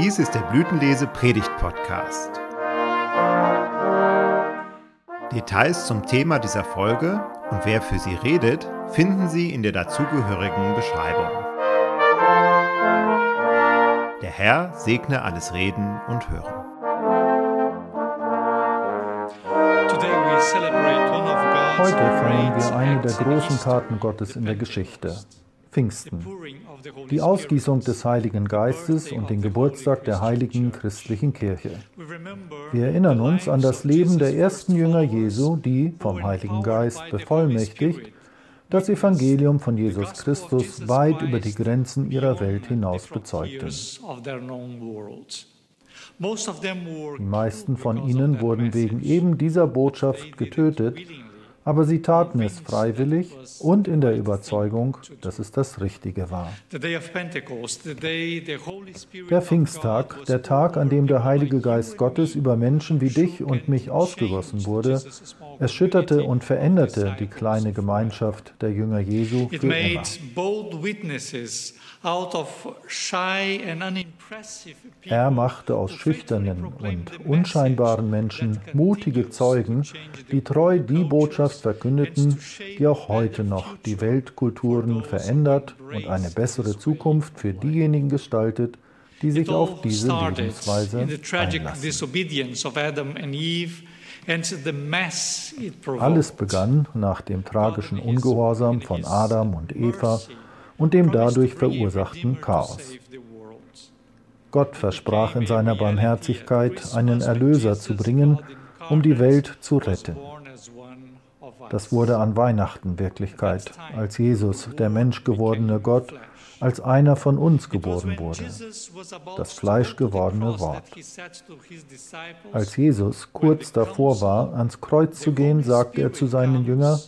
Dies ist der Blütenlese Predigt Podcast. Details zum Thema dieser Folge und wer für sie redet, finden Sie in der dazugehörigen Beschreibung. Der Herr segne alles Reden und Hören. Heute feiern wir eine der großen Taten Gottes in der Geschichte, Pfingsten, die Ausgießung des Heiligen Geistes und den Geburtstag der heiligen christlichen Kirche. Wir erinnern uns an das Leben der ersten Jünger Jesu, die, vom Heiligen Geist bevollmächtigt, das Evangelium von Jesus Christus weit über die Grenzen ihrer Welt hinaus bezeugten. Die meisten von ihnen wurden wegen eben dieser Botschaft getötet, aber sie taten es freiwillig und in der Überzeugung, dass es das Richtige war. Der Pfingsttag, der Tag, an dem der Heilige Geist Gottes über Menschen wie dich und mich ausgegossen wurde, erschütterte und veränderte die kleine Gemeinschaft der Jünger Jesu für immer. Er machte aus schüchternen und unscheinbaren Menschen mutige Zeugen, die treu die Botschaft verkündeten, die auch heute noch die Weltkulturen verändert und eine bessere Zukunft für diejenigen gestaltet, die sich auf diese Lebensweise einlassen. Alles begann nach dem tragischen Ungehorsam von Adam und Eva und dem dadurch verursachten Chaos. Gott versprach in seiner Barmherzigkeit, einen Erlöser zu bringen, um die Welt zu retten. Das wurde an Weihnachten Wirklichkeit, als Jesus, der menschgewordene Gott, als einer von uns geboren wurde, das fleischgewordene Wort. Als Jesus kurz davor war, ans Kreuz zu gehen, sagte er zu seinen Jüngern,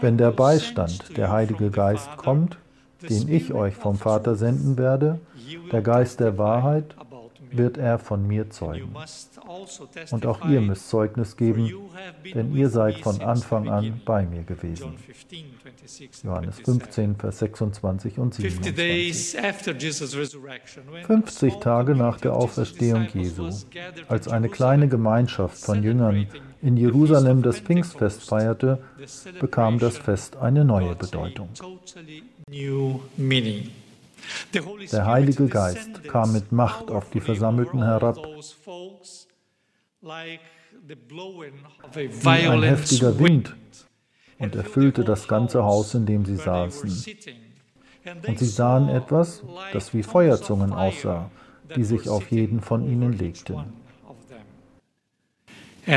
wenn der Beistand, der Heilige Geist, kommt, den ich euch vom Vater senden werde, der Geist der Wahrheit, wird er von mir zeugen. Und auch ihr müsst Zeugnis geben, denn ihr seid von Anfang an bei mir gewesen. Johannes 15, Vers 26 und 27. 50 Tage nach der Auferstehung Jesu, als eine kleine Gemeinschaft von Jüngern in Jerusalem das Pfingstfest feierte, bekam das Fest eine neue Bedeutung. Der Heilige Geist kam mit Macht auf die Versammelten herab, wie ein heftiger Wind, und erfüllte das ganze Haus, in dem sie saßen. Und sie sahen etwas, das wie Feuerzungen aussah, die sich auf jeden von ihnen legten. Sie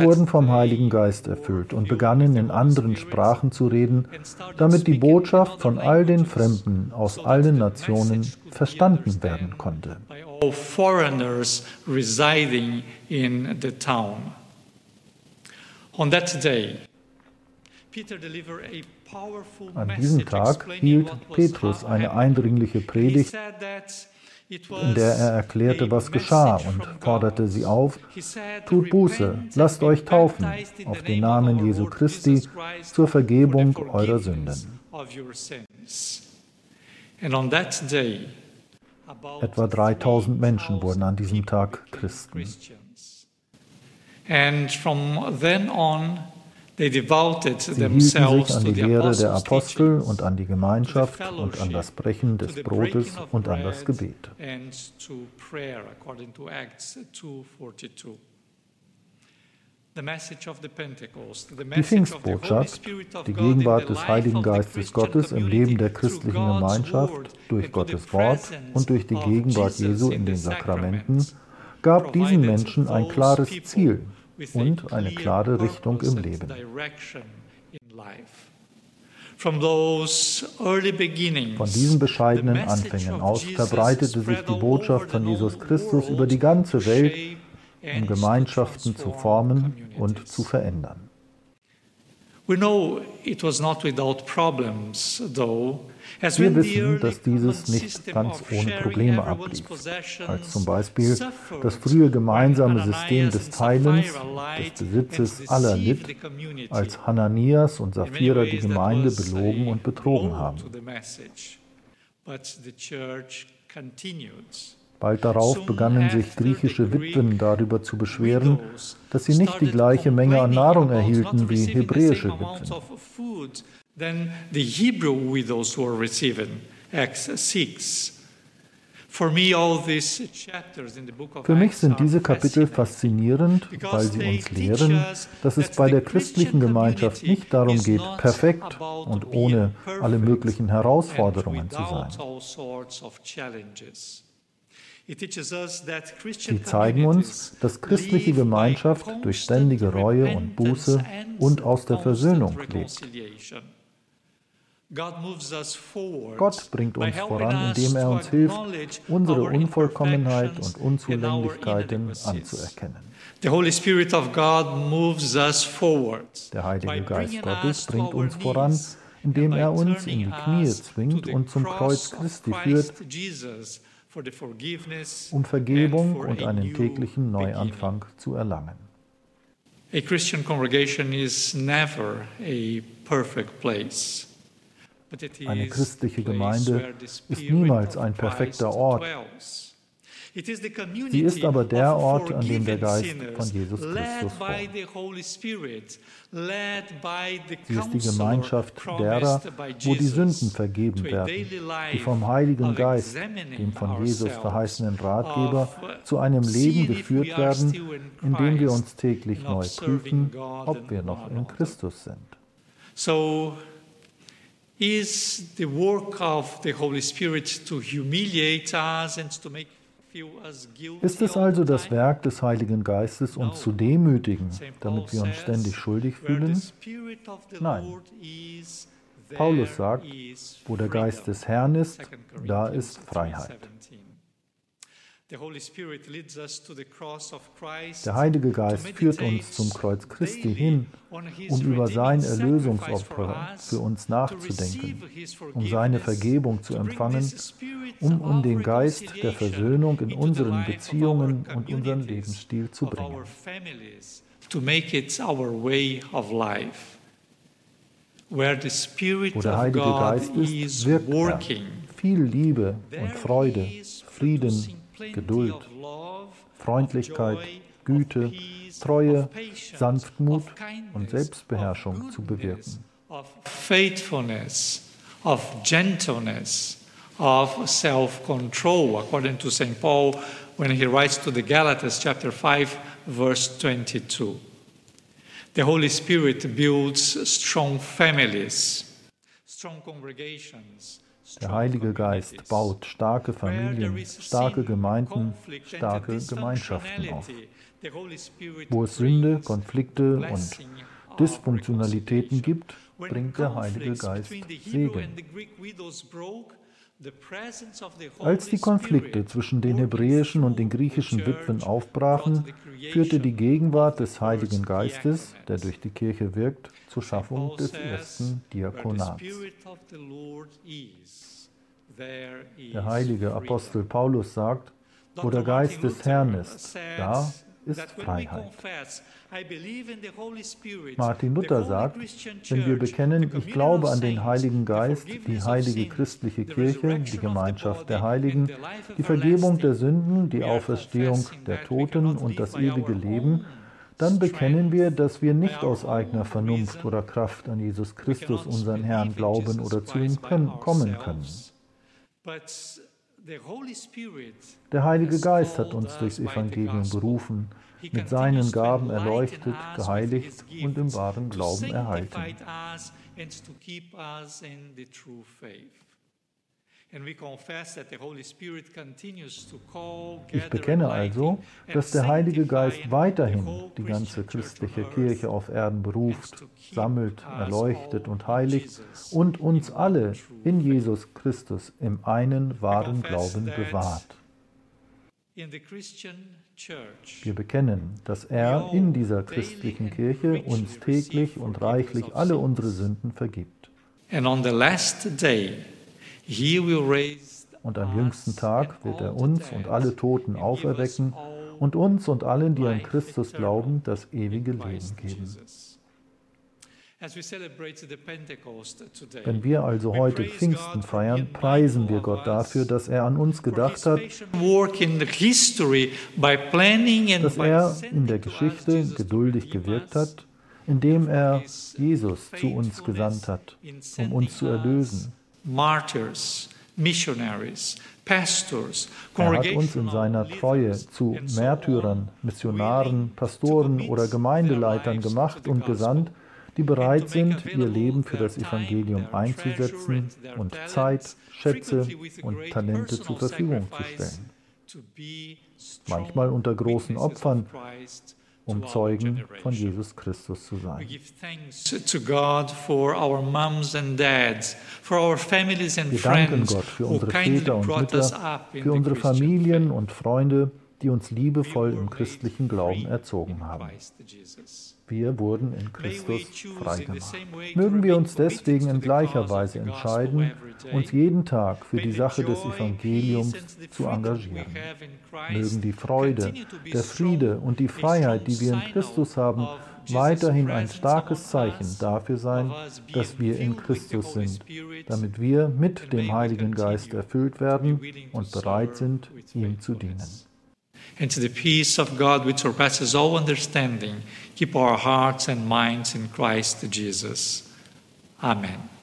wurden vom Heiligen Geist erfüllt und begannen in anderen Sprachen zu reden, damit die Botschaft von all den Fremden aus allen Nationen verstanden werden konnte. An diesem Tag hielt Petrus eine eindringliche Predigt in der er erklärte, was geschah und forderte sie auf, tut Buße, lasst euch taufen auf den Namen Jesu Christi zur Vergebung eurer Sünden. Etwa 3000 Menschen wurden an diesem Tag Christen. And from then on, Sie hielten sich an die Lehre der Apostel und an die Gemeinschaft und an das Brechen des Brotes und an das Gebet. Die Pfingstbotschaft, die Gegenwart des Heiligen Geistes Gottes im Leben der christlichen Gemeinschaft durch Gottes Wort und durch die Gegenwart Jesu in den Sakramenten, gab diesen Menschen ein klares Ziel und eine klare Richtung im Leben. Von diesen bescheidenen Anfängen aus verbreitete sich die Botschaft von Jesus Christus über die ganze Welt, um Gemeinschaften zu formen und zu verändern. Wir wissen, dass dieses nicht ganz ohne Probleme ablief, als zum Beispiel das frühe gemeinsame System des Teilens, des Besitzes aller litt, als Hananias und Sapphira die Gemeinde belogen und betrogen haben. Bald darauf begannen sich griechische Witwen darüber zu beschweren, dass sie nicht die gleiche Menge an Nahrung erhielten wie hebräische Witwen. Für mich sind diese Kapitel faszinierend, weil sie uns lehren, dass es bei der christlichen Gemeinschaft nicht darum geht, perfekt und ohne alle möglichen Herausforderungen zu sein. Sie zeigen uns, dass christliche Gemeinschaft durch ständige Reue und Buße und aus der Versöhnung lebt. Gott bringt uns voran, indem er uns hilft, unsere Unvollkommenheit und Unzulänglichkeiten anzuerkennen. Der Heilige Geist Gottes bringt uns voran, indem er uns in die Knie zwingt und zum Kreuz Christi führt, um Vergebung und einen täglichen Neuanfang zu erlangen. Eine christliche Gemeinde ist niemals ein perfekter Ort. Sie ist aber der Ort, an dem der Geist von Jesus Christus wohnt. Sie ist die Gemeinschaft derer, wo die Sünden vergeben werden, die vom Heiligen Geist, dem von Jesus verheißenen Ratgeber, zu einem Leben geführt werden, in dem wir uns täglich neu prüfen, ob wir noch in Christus sind. So is the work of the Holy Spirit to humiliate us and to make ist es also das Werk des Heiligen Geistes, uns zu demütigen, damit wir uns ständig schuldig fühlen? Nein. Paulus sagt, wo der Geist des Herrn ist, da ist Freiheit. Der Heilige Geist führt uns zum Kreuz Christi hin, um über sein Erlösungsopfer für uns nachzudenken, um seine Vergebung zu empfangen, um um den Geist der Versöhnung in unseren Beziehungen und unseren Lebensstil zu bringen. Wo der Heilige Geist ist, wirkt er. Viel Liebe und Freude, Frieden, Geduld, Freundlichkeit, Güte, Treue, Sanftmut und Selbstbeherrschung zu bewirken. Faithfulness, of gentleness, of self-control, according to St. Paul when he writes to the Galatas, chapter 5, verse 22. The Holy Spirit builds strong families, strong congregations, der Heilige Geist baut starke Familien, starke Gemeinden, starke Gemeinschaften auf. Wo es Sünde, Konflikte und Dysfunktionalitäten gibt, bringt der Heilige Geist Segen. Als die Konflikte zwischen den hebräischen und den griechischen Witwen aufbrachen, führte die Gegenwart des Heiligen Geistes, der durch die Kirche wirkt, zur Schaffung des ersten Diakonats. Der heilige Apostel Paulus sagt, wo der Geist des Herrn ist, da ist Freiheit. Martin Luther sagt, wenn wir bekennen, ich glaube an den Heiligen Geist, die heilige christliche Kirche, die Gemeinschaft der Heiligen, die Vergebung der Sünden, die Auferstehung der Toten und das ewige Leben, dann bekennen wir, dass wir nicht aus eigener Vernunft oder Kraft an Jesus Christus, unseren Herrn, glauben oder zu ihm können, kommen können. Der Heilige Geist hat uns durchs Evangelium berufen, mit seinen Gaben erleuchtet, geheiligt und im wahren Glauben erhalten. Ich bekenne also, dass der Heilige Geist weiterhin die ganze christliche Kirche auf Erden beruft, sammelt, erleuchtet und heiligt und uns alle in Jesus Christus im einen wahren Glauben bewahrt. Wir bekennen, dass er in dieser christlichen Kirche uns täglich und reichlich alle unsere Sünden vergibt. And on the last day, und am jüngsten Tag wird er uns und alle Toten auferwecken und uns und allen, die an Christus glauben, das ewige Leben geben. Wenn wir also heute Pfingsten feiern, preisen wir Gott dafür, dass er an uns gedacht hat, dass er in der Geschichte geduldig gewirkt hat, indem er Jesus zu uns gesandt hat, um uns zu erlösen. Er hat uns in seiner Treue zu Märtyrern, Missionaren, Pastoren oder Gemeindeleitern gemacht und gesandt, die bereit sind, ihr Leben für das Evangelium einzusetzen und Zeit, Schätze und Talente zur Verfügung zu stellen. Manchmal unter großen Opfern, um Zeugen von Jesus Christus zu sein. Wir danken Gott für unsere Väter und Mütter, für unsere Familien und Freunde, die uns liebevoll im christlichen Glauben erzogen haben. Wir wurden in Christus freigemacht. Mögen wir uns deswegen in gleicher Weise entscheiden, uns jeden Tag für die Sache des Evangeliums zu engagieren. Mögen die Freude, der Friede und die Freiheit, die wir in Christus haben, weiterhin ein starkes Zeichen dafür sein, dass wir in Christus sind, damit wir mit dem Heiligen Geist erfüllt werden und bereit sind, ihm zu dienen. And to the peace of God which surpasses all understanding, keep our hearts and minds in Christ Jesus. Amen.